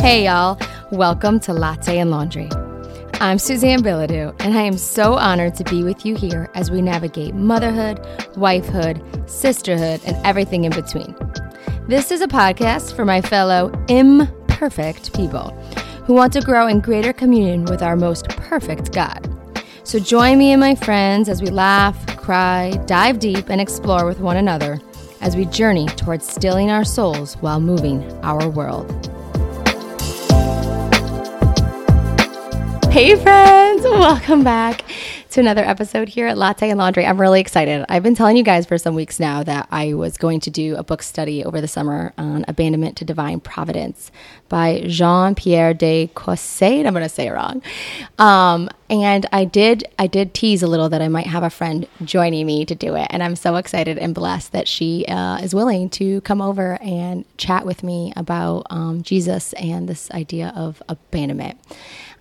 Hey, y'all. Welcome to Latte and Laundry. I'm Suzanne Bilodeau, and I am so honored to be with you here as we navigate motherhood, wifehood, sisterhood, and everything in between. This is a podcast for my fellow imperfect people who want to grow in greater communion with our most perfect God. So join me and my friends as we laugh, cry, dive deep, and explore with one another as we journey towards stilling our souls while moving our world. Hey, friends, welcome back to another episode here at Latte and Laundry. I'm really excited. I've been telling you guys for some weeks now that I was going to do a book study over the summer on Abandonment to Divine Providence by Jean Pierre de Caussade. I'm going to say it wrong. Um, and I did, I did tease a little that I might have a friend joining me to do it, and I'm so excited and blessed that she uh, is willing to come over and chat with me about um, Jesus and this idea of abandonment.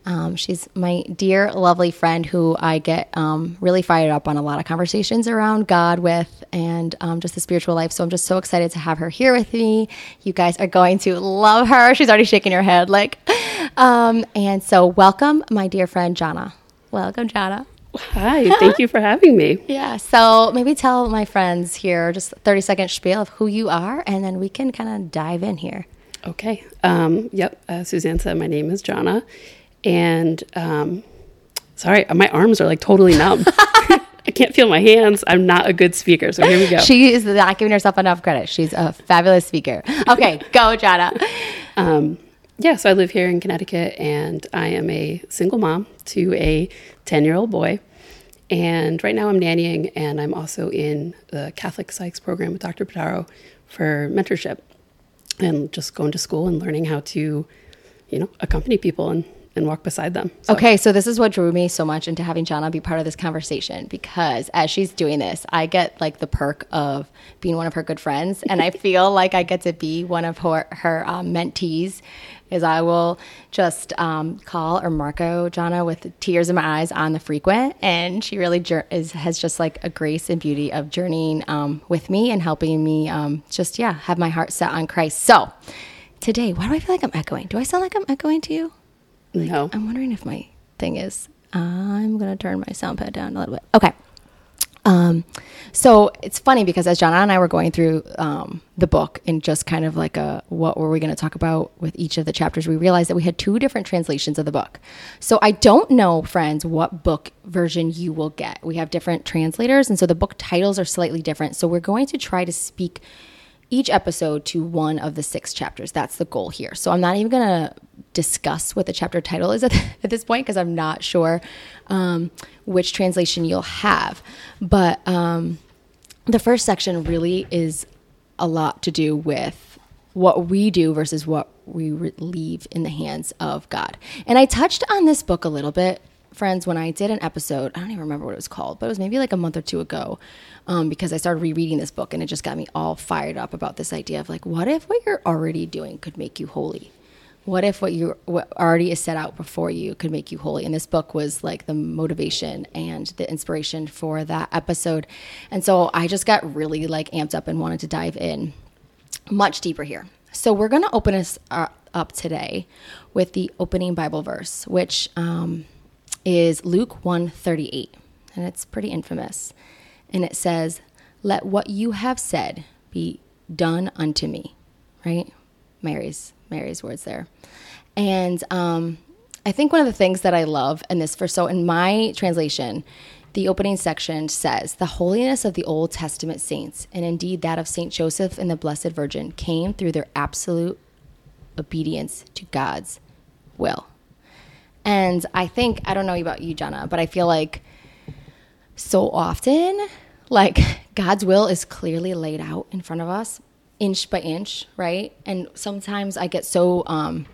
Um, she's my dear, lovely friend who I get um, really fired up on a lot of conversations around God with and um, just the spiritual life. So I'm just so excited to have her here with me. You guys are going to love her. She's already shaking her head, like. Um, and so, welcome, my dear friend Johnna. Welcome, Johnna. Hi, thank you for having me. Yeah, so maybe tell my friends here just 30 second spiel of who you are, and then we can kind of dive in here. Okay. Um, yep. Uh, Suzanne said my name is Johnna, and um, sorry, my arms are like totally numb. I can't feel my hands. I'm not a good speaker, so here we go. She is not giving herself enough credit. She's a fabulous speaker. Okay, go, Johnna. Um, yeah, so I live here in Connecticut, and I am a single mom to a 10 year old boy. And right now I'm nannying, and I'm also in the Catholic Psychs program with Dr. Bottaro for mentorship and just going to school and learning how to, you know, accompany people and and walk beside them. So. Okay, so this is what drew me so much into having Johnna be part of this conversation because as she's doing this, I get like the perk of being one of her good friends, and I feel like I get to be one of her her um, mentees. Is I will just um, call or Marco Johnna with tears in my eyes on the frequent, and she really jur- is has just like a grace and beauty of journeying um, with me and helping me um, just yeah have my heart set on Christ. So today, why do I feel like I'm echoing? Do I sound like I'm echoing to you? Like, no. I'm wondering if my thing is. I'm gonna turn my sound pad down a little bit. Okay. Um, so it's funny because as Johnna and I were going through um, the book and just kind of like a what were we going to talk about with each of the chapters, we realized that we had two different translations of the book. So I don't know, friends, what book version you will get. We have different translators, and so the book titles are slightly different. So we're going to try to speak each episode to one of the six chapters. That's the goal here. So I'm not even going to discuss what the chapter title is at, at this point because I'm not sure um, which translation you'll have. But um, the first section really is a lot to do with what we do versus what we leave in the hands of God. And I touched on this book a little bit friends when I did an episode. I don't even remember what it was called, but it was maybe like a month or two ago um, because I started rereading this book and it just got me all fired up about this idea of like, what if what you're already doing could make you holy? What if what you what already is set out before you could make you holy? And this book was like the motivation and the inspiration for that episode. And so I just got really like amped up and wanted to dive in much deeper here. So we're going to open us uh, up today with the opening Bible verse, which um, is Luke 138, and it's pretty infamous. And it says, "Let what you have said be done unto me." Right? Mary's Mary's words there. And um, I think one of the things that I love in this verse, so in my translation, the opening section says, The holiness of the Old Testament saints, and indeed that of Saint Joseph and the Blessed Virgin, came through their absolute obedience to God's will. And I think, I don't know about you, Johnna, but I feel like so often, like God's will is clearly laid out in front of us, inch by inch, right? And sometimes I get so um,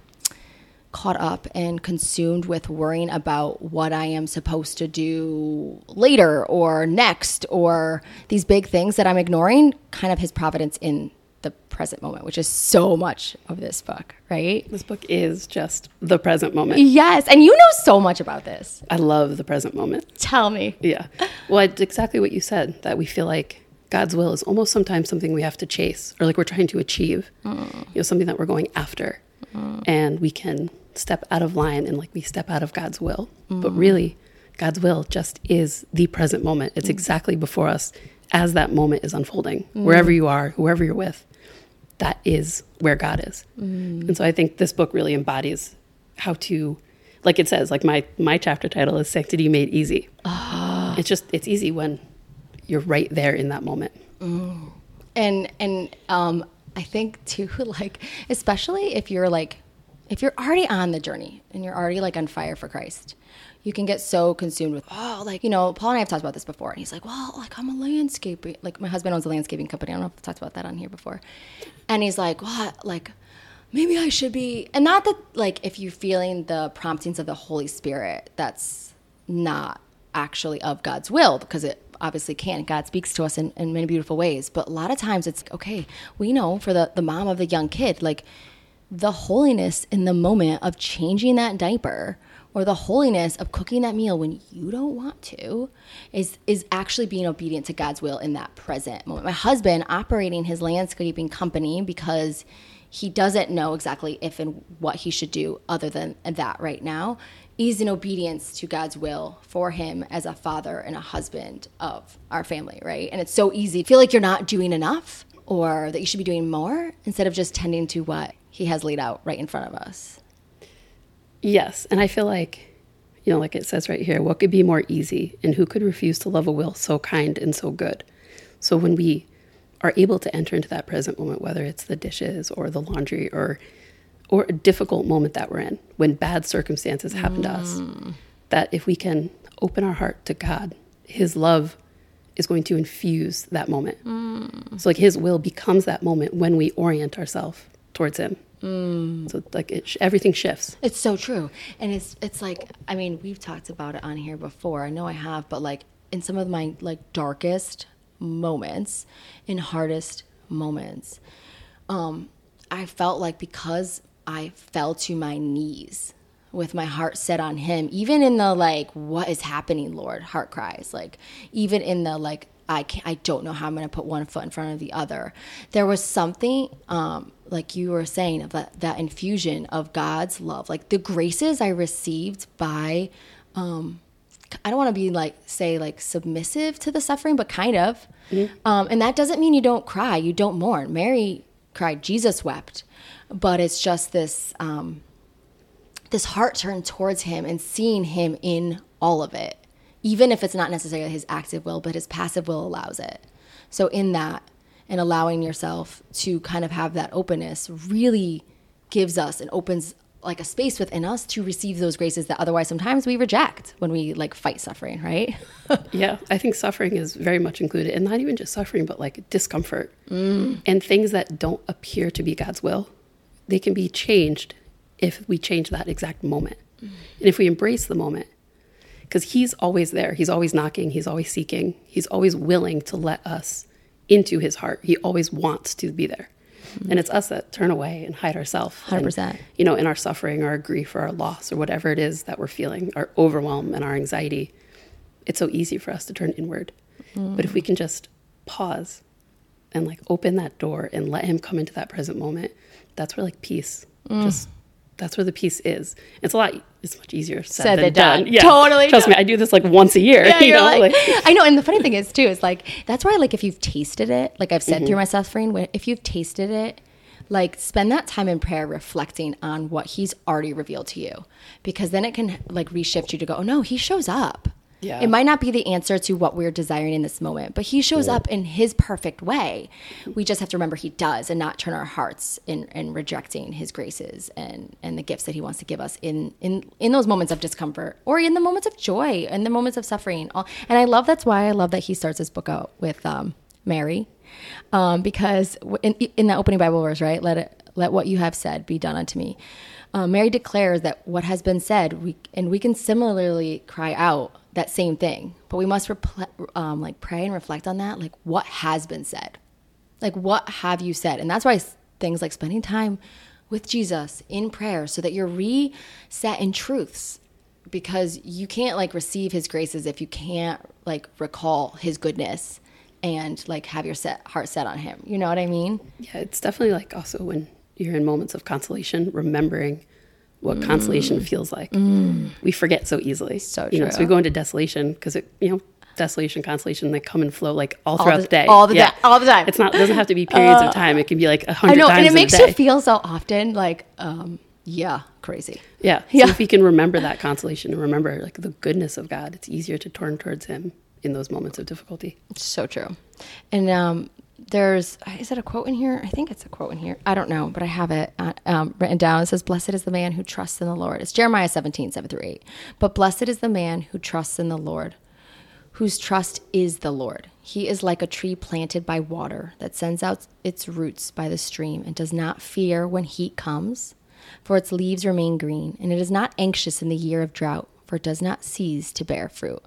caught up and consumed with worrying about what I am supposed to do later or next or these big things that I'm ignoring kind of his providence in the present moment, which is so much of this book, right? This book is just the present moment. Yes. And you know so much about this. I love the present moment. Tell me. Yeah. Well, it's exactly what you said that we feel like God's will is almost sometimes something we have to chase or like we're trying to achieve, mm. you know, something that we're going after. Mm. and we can step out of line and like we step out of God's will. But mm. really, God's will just is the present moment. It's mm. exactly before us as that moment is unfolding. Wherever you are, whoever you're with, that is where God is. Mm. And so I think this book really embodies how to like it says, like my my chapter title is Sanctity Made Easy. Ah. It's just it's easy when you're right there in that moment. Mm. and and um i think too like especially if you're like if you're already on the journey and you're already like on fire for christ you can get so consumed with oh like you know paul and i have talked about this before and he's like well like i'm a landscaping like my husband owns a landscaping company i don't know if i've talked about that on here before and he's like what like maybe i should be and not that like if you're feeling the promptings of the holy spirit that's not actually of God's will because it obviously can't. God speaks to us in, in many beautiful ways. But a lot of times it's okay, we know for the, the mom of the young kid, like the holiness in the moment of changing that diaper or the holiness of cooking that meal when you don't want to is is actually being obedient to God's will in that present moment. My husband operating his landscaping company because he doesn't know exactly if and what he should do other than that right now is in obedience to God's will for him as a father and a husband of our family, right? And it's so easy to feel like you're not doing enough or that you should be doing more instead of just tending to what he has laid out right in front of us. Yes. And I feel like, you know, like it says right here, what could be more easy? And who could refuse to love a will so kind and so good? So when we are able to enter into that present moment, whether it's the dishes or the laundry or or a difficult moment that we're in, when bad circumstances happen to us, mm. that if we can open our heart to God, His love is going to infuse that moment. Mm. So like His will becomes that moment when we orient ourselves towards Him. So like it, sh- everything shifts. It's so true. And it's it's like I mean, we've talked about it on here before. I know I have, but like in some of my like darkest moments, in hardest moments, um, I felt like because I fell to my knees with my heart set on him, even in the like, what is happening, Lord? Heart cries. Like, even in the like, I can't, I don't know how I'm going to put one foot in front of the other. There was something, um, like you were saying, of that, that infusion of God's love, like the graces I received by, um, I don't want to be like say like submissive to the suffering, but kind of. Um, and that doesn't mean you don't cry, you don't mourn. Mary cried, Jesus wept, but it's just this um, this heart turned towards Him and seeing Him in all of it, even if it's not necessarily His active will, but His passive will allows it. So in that and allowing yourself to kind of have that openness really gives us and opens like a space within us to receive those graces that otherwise sometimes we reject when we like fight suffering, right? Yeah, I think suffering is very much included, and not even just suffering, but like discomfort mm. and things that don't appear to be God's will. They can be changed if we change that exact moment, mm. and if we embrace the moment, because He's always there. He's always knocking. He's always seeking. He's always willing to let us into His heart. He always wants to be there, mm-hmm. and it's us that turn away and hide ourselves. 100%. You know, in our suffering or our grief or our loss or whatever it is that we're feeling, our overwhelm and our anxiety it's so easy for us to turn inward. But if we mm. can just pause and like open that door and let him come into that present moment, that's where like peace mm. just that's where the peace is. It's a lot it's much easier said, Said than done. done. Yeah. Totally Trust me. I do this like once a year. Yeah, you know, like, like- I know. And the funny thing is too, is like that's why like if you've tasted it, like I've said mm-hmm. through my suffering, if you've tasted it, like spend that time in prayer reflecting on what he's already revealed to you, because then it can like reshift you to go, oh no, he shows up. Yeah. It might not be the answer to what we're desiring in this moment, but he shows up in his perfect way. We just have to remember he does and not turn our hearts in, in rejecting his graces and, and the gifts that he wants to give us in, in, in those moments of discomfort or in the moments of joy and the moments of suffering. And I love that's why I love that he starts his book out with um, Mary, um, because in, in the opening Bible verse, right? Let it let what you have said be done unto me. Uh, Mary declares that what has been said, we and we can similarly cry out that same thing, but we must repl- um, like pray and reflect on that, like what has been said, like what have you said, and that's why things like spending time with Jesus in prayer, so that you're reset in truths, because you can't like receive His graces if you can't like recall His goodness and like have your set heart set on Him. You know what I mean? Yeah, it's definitely like also when you're in moments of consolation, remembering what consolation feels like. We forget so easily. Mm. So you know, so we go into desolation because it, you know, desolation, consolation, they come and flow like all throughout the- the, day. all the da- all the time. Uh, It's not. It doesn't have to be periods of time. It can be like a hundred times know, times and it makes day. you feel so often like, um, yeah, crazy. Yeah. So Yeah. if we can remember that consolation and remember like the goodness of God, it's easier to turn towards Him in those moments of difficulty. So true. And um, there's, is that a quote in here? I think it's a quote in here. I don't know, but I have it uh, um, written down. It says, Blessed is the man who trusts in the Lord. It's Jeremiah 17, 7 through 8. But blessed is the man who trusts in the Lord, whose trust is the Lord. He is like a tree planted by water that sends out its roots by the stream and does not fear when heat comes, for its leaves remain green, and it is not anxious in the year of drought, for it does not cease to bear fruit.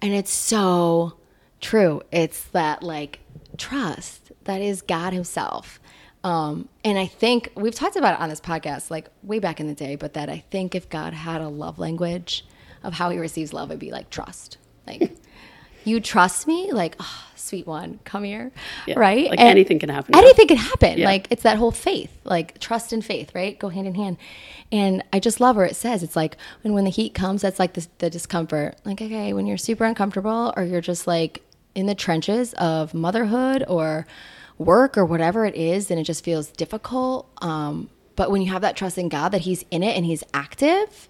And it's so true. It's that like trust that is God Himself. Um, and I think we've talked about it on this podcast, like way back in the day, but that I think if God had a love language of how He receives love, it'd be like trust. Like, you trust me? Like, oh, sweet one, come here. Yeah. Right? Like And anything can happen. Anything can happen. Yeah. Like, it's that whole faith, like trust and faith, right? Go hand in hand. And I just love where it says it's like when when the heat comes, that's like the, the discomfort. Like, okay, when you're super uncomfortable or you're just like in the trenches of motherhood or work or whatever it is, and it just feels difficult. Um, but when you have that trust in God that He's in it and He's active,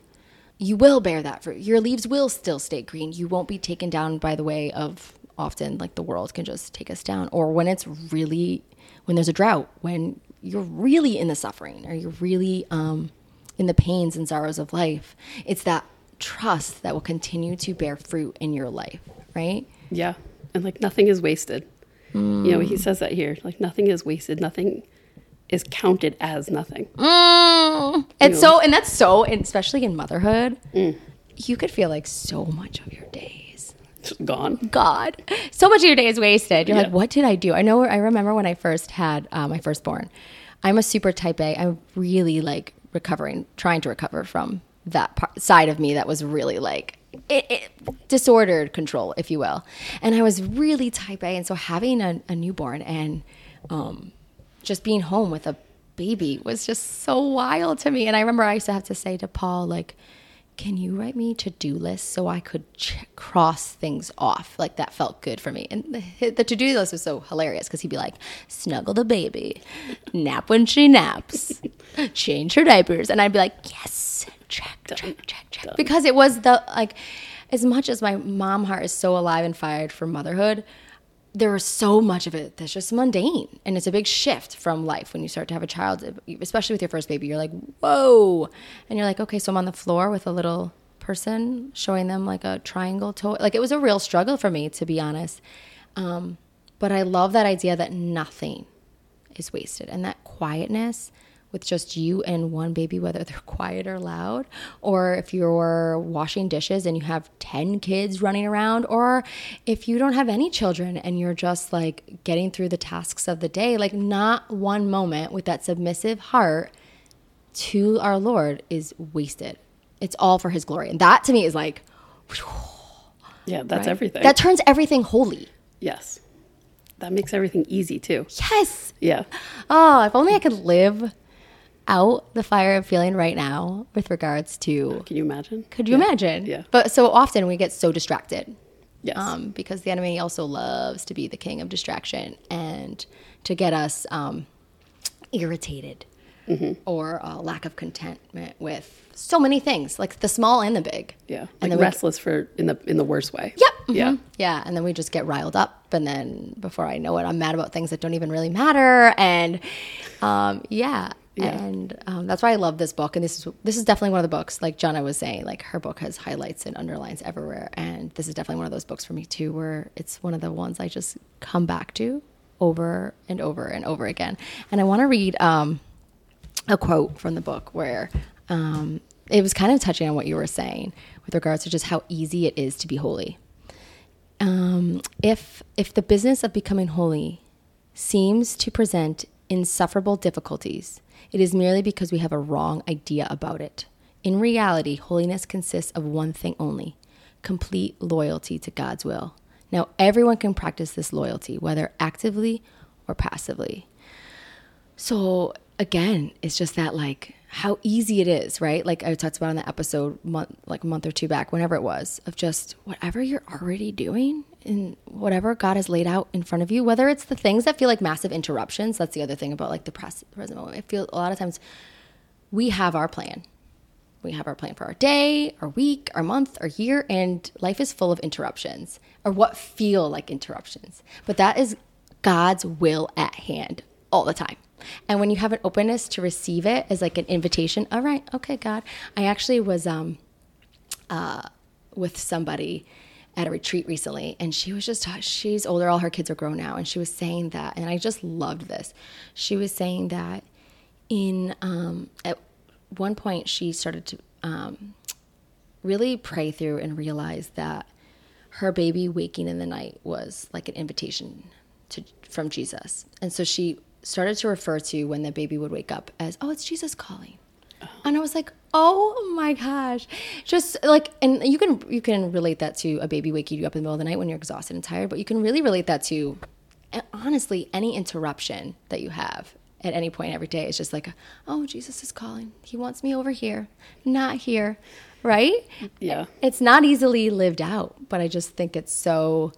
you will bear that fruit. Your leaves will still stay green. You won't be taken down by the way of often like the world can just take us down or when it's really when there's a drought, when you're really in the suffering or you're really um in the pains and sorrows of life. It's that trust that will continue to bear fruit in your life, right? Yeah. And like nothing is wasted. You know, he says that here. Like nothing is wasted. Nothing is counted as nothing. Mm. And so, and that's so, and especially in motherhood, you could feel like so much of your days Just gone. God, so much of your day is wasted. You're Yeah. like, what did I do? I know. I remember when I first had uh, my firstborn. I'm a super type A. I'm really like recovering, trying to recover from that part, side of me that was really like it, it, disordered control, if you will. And I was really type A, and so having a, a newborn and um, just being home with a baby was just so wild to me. And I remember I used to have to say to Paul, like, can you write me to-do lists so I could ch- cross things off? Like that felt good for me. And the, the to-do list was so hilarious because he'd be like, snuggle the baby, nap when she naps, change her diapers. And I'd be like, yes, check, check, check, check. Because it was the, like, as much as my mom heart is so alive and fired for motherhood, there was so much of it that's just mundane. And it's a big shift from life when you start to have a child especially with your first baby. You're like whoa. And you're like okay so i'm on the floor with a little person showing them like a triangle toy. Like it was a real struggle for me to be honest. Um, but i love that idea that nothing is wasted and that quietness with just you and one baby whether they're quiet or loud or if you're washing dishes and you have 10 kids running around or if you don't have any children and you're just like getting through the tasks of the day like not one moment with that submissive heart to our lord is wasted it's all for his glory and that to me is like Yeah, that's right? everything. that turns everything holy yes. That makes everything easy too. yes Yeah. Oh, if only I could live out the fire I'm feeling right now with regards to. Can you imagine? Could you imagine? Yeah. But so often we get so distracted. Yes. Um, because the enemy also loves to be the king of distraction and to get us um, irritated Mm-hmm. or a lack of contentment with so many things, like the small and the big. yeah. And Like then we- restless for in the in the worst way. Yep. Yeah. mhm. Yeah. And then we just get riled up. And then before I know it, I'm mad about things that don't even really matter. And um, yeah. Yeah. And um, that's why I love this book. And this is this is definitely one of the books, like Johnna was saying, like her book has highlights and underlines everywhere. And this is definitely one of those books for me too, where it's one of the ones I just come back to over and over and over again. And I want to read um, a quote from the book where um, it was kind of touching on what you were saying with regards to just how easy it is to be holy. Um, if if the business of becoming holy seems to present insufferable difficulties, it is merely because we have a wrong idea about it. In reality, holiness consists of one thing only complete loyalty to God's will. Now, everyone can practice this loyalty, whether actively or passively. So again, it's just that like how easy it is, right? Like I talked about in the episode month, like a month or two back, whenever it was, of just whatever you're already doing and whatever God has laid out in front of you, whether it's the things that feel like massive interruptions. That's the other thing about like the present moment. I feel a lot of times we have our plan. We have our plan for our day, our week, our month, our year, and life is full of interruptions or what feel like interruptions. But that is God's will at hand all the time. And when you have an openness to receive it as like an invitation, all right, okay, God. I actually was um, uh, with somebody at a retreat recently, and she was just, she's older, all her kids are grown now, and she was saying that, and I just loved this. She was saying that in, um, at one point, she started to um, really pray through and realize that her baby waking in the night was like an invitation to from Jesus. And so she started to refer to when the baby would wake up as, oh, it's Jesus calling. And I was like, oh my gosh. Just like and you can you can relate that to a baby waking you up in the middle of the night when you're exhausted and tired, but you can really relate that to eh, honestly any interruption that you have at any point every day. It's just like, oh, Jesus is calling. He wants me over here, not here. Right? Yeah. It's not easily lived out, but I just think it's so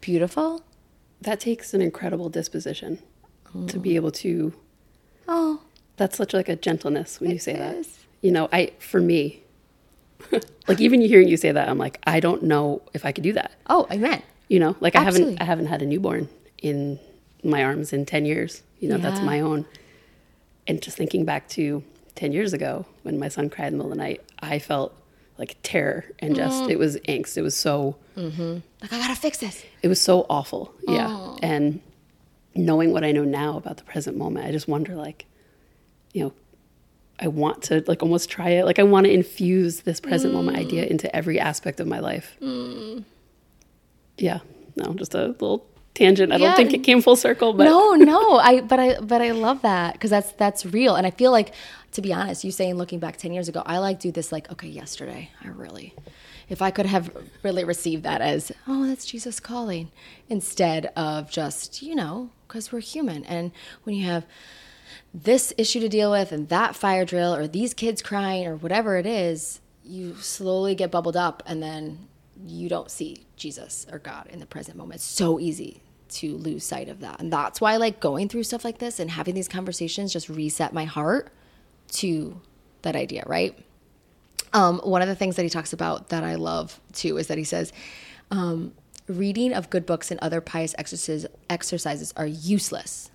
beautiful that takes an incredible disposition oh. to be mm. able to oh that's such like a gentleness when you say is. that you know i for me like even hearing you say that i'm like i don't know if i could do that oh amen you know like Absolutely. i haven't i haven't had a newborn in my arms in 10 years you know yeah. that's my own and just thinking back to 10 years ago when my son cried in the middle of the night i felt like terror and just mm. it was angst. It was so mm-hmm. like I gotta fix this. It was so awful. Yeah, oh. and knowing what I know now about the present moment, I just wonder like, you know, I want to like almost try it. Like I want to infuse this present mm. moment idea into every aspect of my life. Mm. Yeah, no, just a little tangent. I yeah. don't think it came full circle, but no, no. I but I but I love that because that's that's real, and I feel like to be honest, you saying looking back 10 years ago, I like do this like, okay, yesterday, I really, if I could have really received that as, oh, that's Jesus calling, instead of just, you know, because we're human. And when you have this issue to deal with and that fire drill or these kids crying or whatever it is, you slowly get bubbled up and then you don't see Jesus or God in the present moment. It's so easy to lose sight of that. And that's why like going through stuff like this and having these conversations just reset my heart to that idea, right? Um, one of the things that he talks about that I love too is that he says, um, reading of good books and other pious exercises, exercises are useless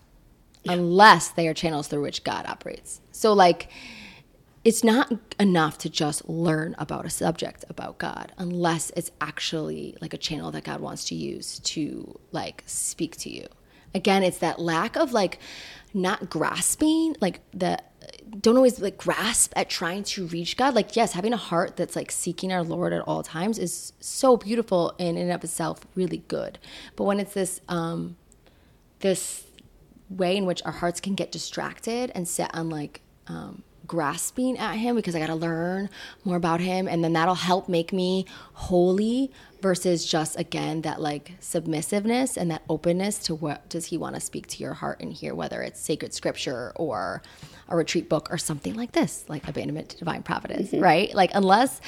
yeah. unless they are channels through which God operates. So, like, it's not enough to just learn about a subject about God unless it's actually like a channel that God wants to use to like speak to you. Again, it's that lack of like not grasping like the don't always like grasp at trying to reach God. Like, yes, having a heart that's like seeking our Lord at all times is so beautiful and in and of itself really good. But when it's this um this way in which our hearts can get distracted and set on like um grasping at him because I got to learn more about him and then that'll help make me holy versus just again that like submissiveness and that openness to what does he want to speak to your heart and hear whether it's sacred scripture or a retreat book or something like this like abandonment to divine providence mm-hmm. right? Like unless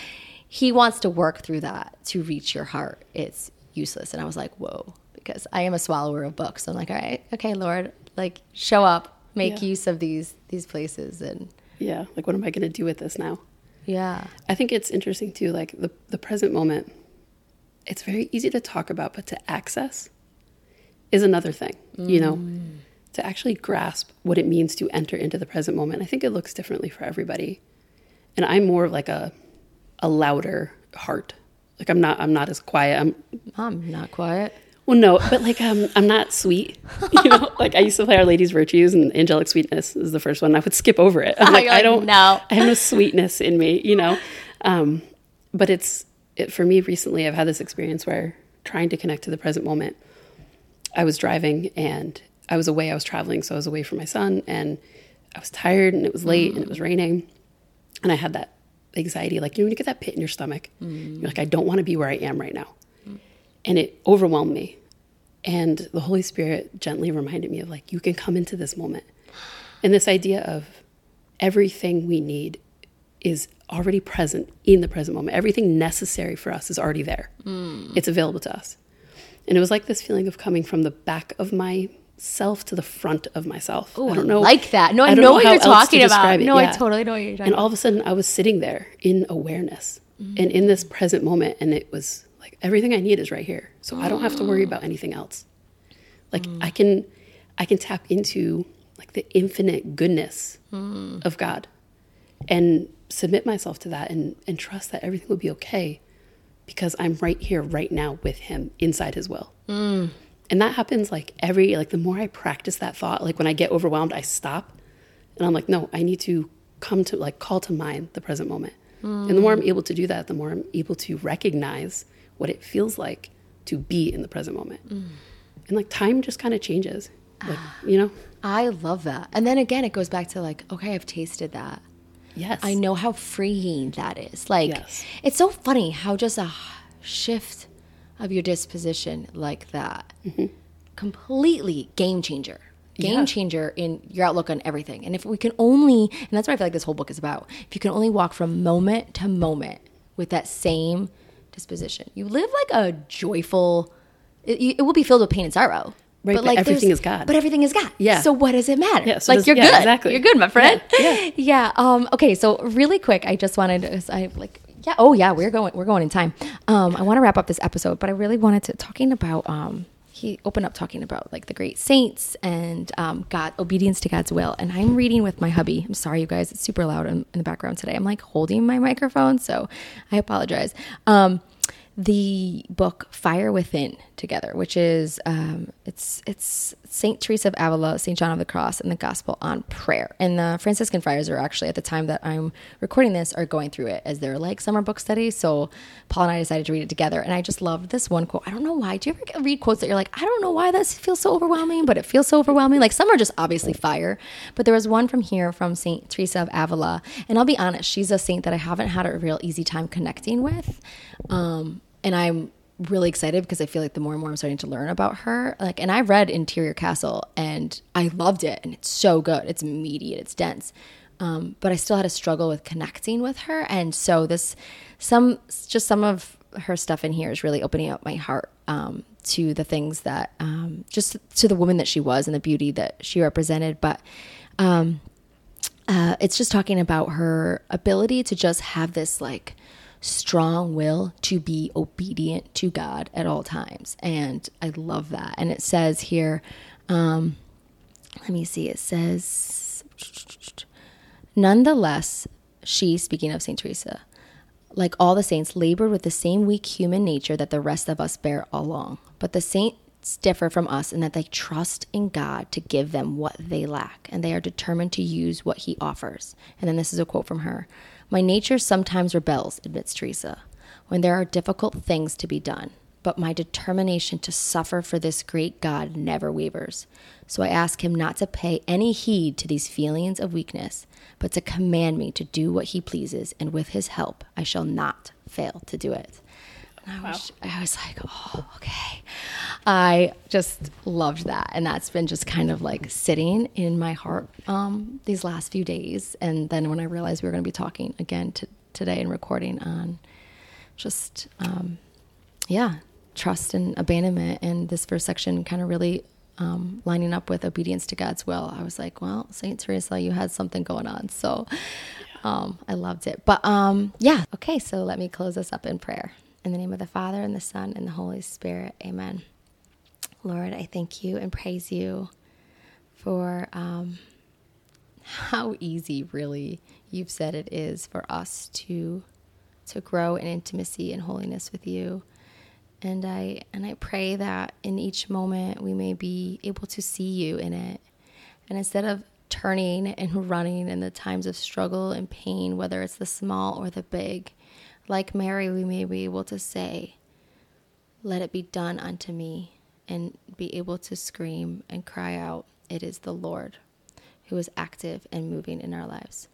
he wants to work through that to reach your heart it's useless. And I was like whoa because I am a swallower of books. So I'm like all right okay lord like show up make yeah. use of these these places and yeah like what am i going to do with this now yeah i think it's interesting too like the, the present moment it's very easy to talk about but to access is another thing mm. you know mm. to actually grasp what it means to enter into the present moment i think it looks differently for everybody and i'm more of like a a louder heart like i'm not i'm not as quiet i'm i'm not quiet well, no, but like um, I'm not sweet. You know, like I used to play Our Lady's Virtues, and Angelic Sweetness is the first one. I would skip over it. I'm like, like I don't know. I have no sweetness in me. You know, um, but it's it, for me recently. I've had this experience where trying to connect to the present moment. I was driving and I was away. I was traveling, so I was away from my son, and I was tired, and it was late, mm. and it was raining, and I had that anxiety, like you know, when you get that pit in your stomach, mm. you're like, I don't want to be where I am right now and it overwhelmed me. And the Holy Spirit gently reminded me of like, you can come into this moment And this idea of everything we need is already present in the present moment. Everything necessary for us is already there. Mm. It's available to us. And it was like this feeling of coming from the back of myself to the front of myself. Oh, I don't know. like that. No, I, don't know, what you're talking about. No, I totally know what you're talking And about. all of a sudden, I was sitting there in awareness mm. and in this present moment. And it was like everything I need is right here. So I don't have to worry about anything else. Like mm. I can, I can tap into like the infinite goodness mm. of God and submit myself to that and, and trust that everything will be okay because I'm right here, right now with Him inside His will. Mm. And that happens like every, like the more I practice that thought, like when I get overwhelmed, I stop and I'm like, no, I need to come to like call to mind the present moment. And the more I'm able to do that, the more I'm able to recognize what it feels like to be in the present moment. Mm. And like time just kind of changes. Ah. Like, you know? I love that. And then again, it goes back to like, okay, I've tasted that. Yes. I know how freeing that is. Like, Yes. it's so funny how just a shift of your disposition like that mm-hmm. completely game changer. Game Yeah. changer in your outlook on everything. And if we can only, and that's what I feel like this whole book is about, if you can only walk from moment to moment with that same disposition, you live like a joyful, it, it will be filled with pain and sorrow. Right, but like everything is God. But everything is God. Yeah. So what does it matter? Yeah, so like does- you're yeah, good. exactly. You're good, my friend. Yeah, yeah. Um, okay, so really quick, I just wanted to, I like, yeah, oh yeah, we're going, we're going in time. Um, I want to wrap up this episode, but I really wanted to talking about, um, he opened up talking about like the great saints and um, God, obedience to God's will. And I'm reading with my hubby. I'm sorry, you guys, it's super loud in, in the background today. I'm like holding my microphone, so I apologize. Um, the book Fire Within together, which is um, it's it's Saint Teresa of Avila, Saint John of the Cross, and the Gospel on Prayer. And the Franciscan friars are actually at the time that I'm recording this are going through it as their like summer book study. So Paul and I decided to read it together, and I just loved this one quote. I don't know why. Do you ever read quotes that you're like, I don't know why this feels so overwhelming, but it feels so overwhelming? Like some are just obviously fire, but there was one from here from Saint Teresa of Avila, and I'll be honest, she's a saint that I haven't had a real easy time connecting with. Um, and I'm really excited because I feel like the more and more I'm starting to learn about her. Like, and I read Interior Castle and I loved it, and it's so good. It's immediate, it's dense. Um, but I still had a struggle with connecting with her, and so this, some, just some of her stuff in here is really opening up my heart um, to the things that, um, just to the woman that she was and the beauty that she represented. But um, uh, it's just talking about her ability to just have this like strong will to be obedient to God at all times. And I love that. And it says here, um, let me see, it says, nonetheless, she, speaking of St. Teresa, like all the saints, labored with the same weak human nature that the rest of us bear along. But the saints differ from us in that they trust in God to give them what they lack, and they are determined to use what He offers. And then this is a quote from her My nature sometimes rebels, admits Teresa, when there are difficult things to be done. But my determination to suffer for this great God never wavers. So I ask him not to pay any heed to these feelings of weakness, but to command me to do what he pleases, and with his help, I shall not fail to do it. And I was, I was like, oh, okay. I just loved that. And that's been just kind of like sitting in my heart um, these last few days. And then when I realized we were going to be talking again to, today and recording on just, um, yeah, trust and abandonment. And this first section kind of really um, lining up with obedience to God's will. I was like, well, Saint Teresa, you had something going on. So um, I loved it. But um, yeah, okay, so let me close this up in prayer. In the name of the Father, and the Son, and the Holy Spirit, amen. Lord, I thank you and praise you for um, how easy, really, you've said it is for us to to grow in intimacy and holiness with you. And I and I pray that in each moment we may be able to see you in it. And instead of turning and running in the times of struggle and pain, whether it's the small or the big, like Mary, we may be able to say, Let it be done unto me, and be able to scream and cry out, It is the Lord who is active and moving in our lives.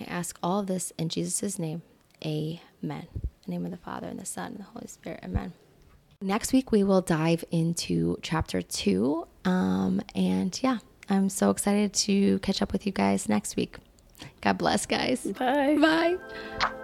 I ask all of this in Jesus' name. Amen. In the name of the Father, and the Son, and the Holy Spirit. Amen. Next week, we will dive into chapter two. Um, and yeah, I'm so excited to catch up with you guys next week. God bless, guys. Bye. Bye.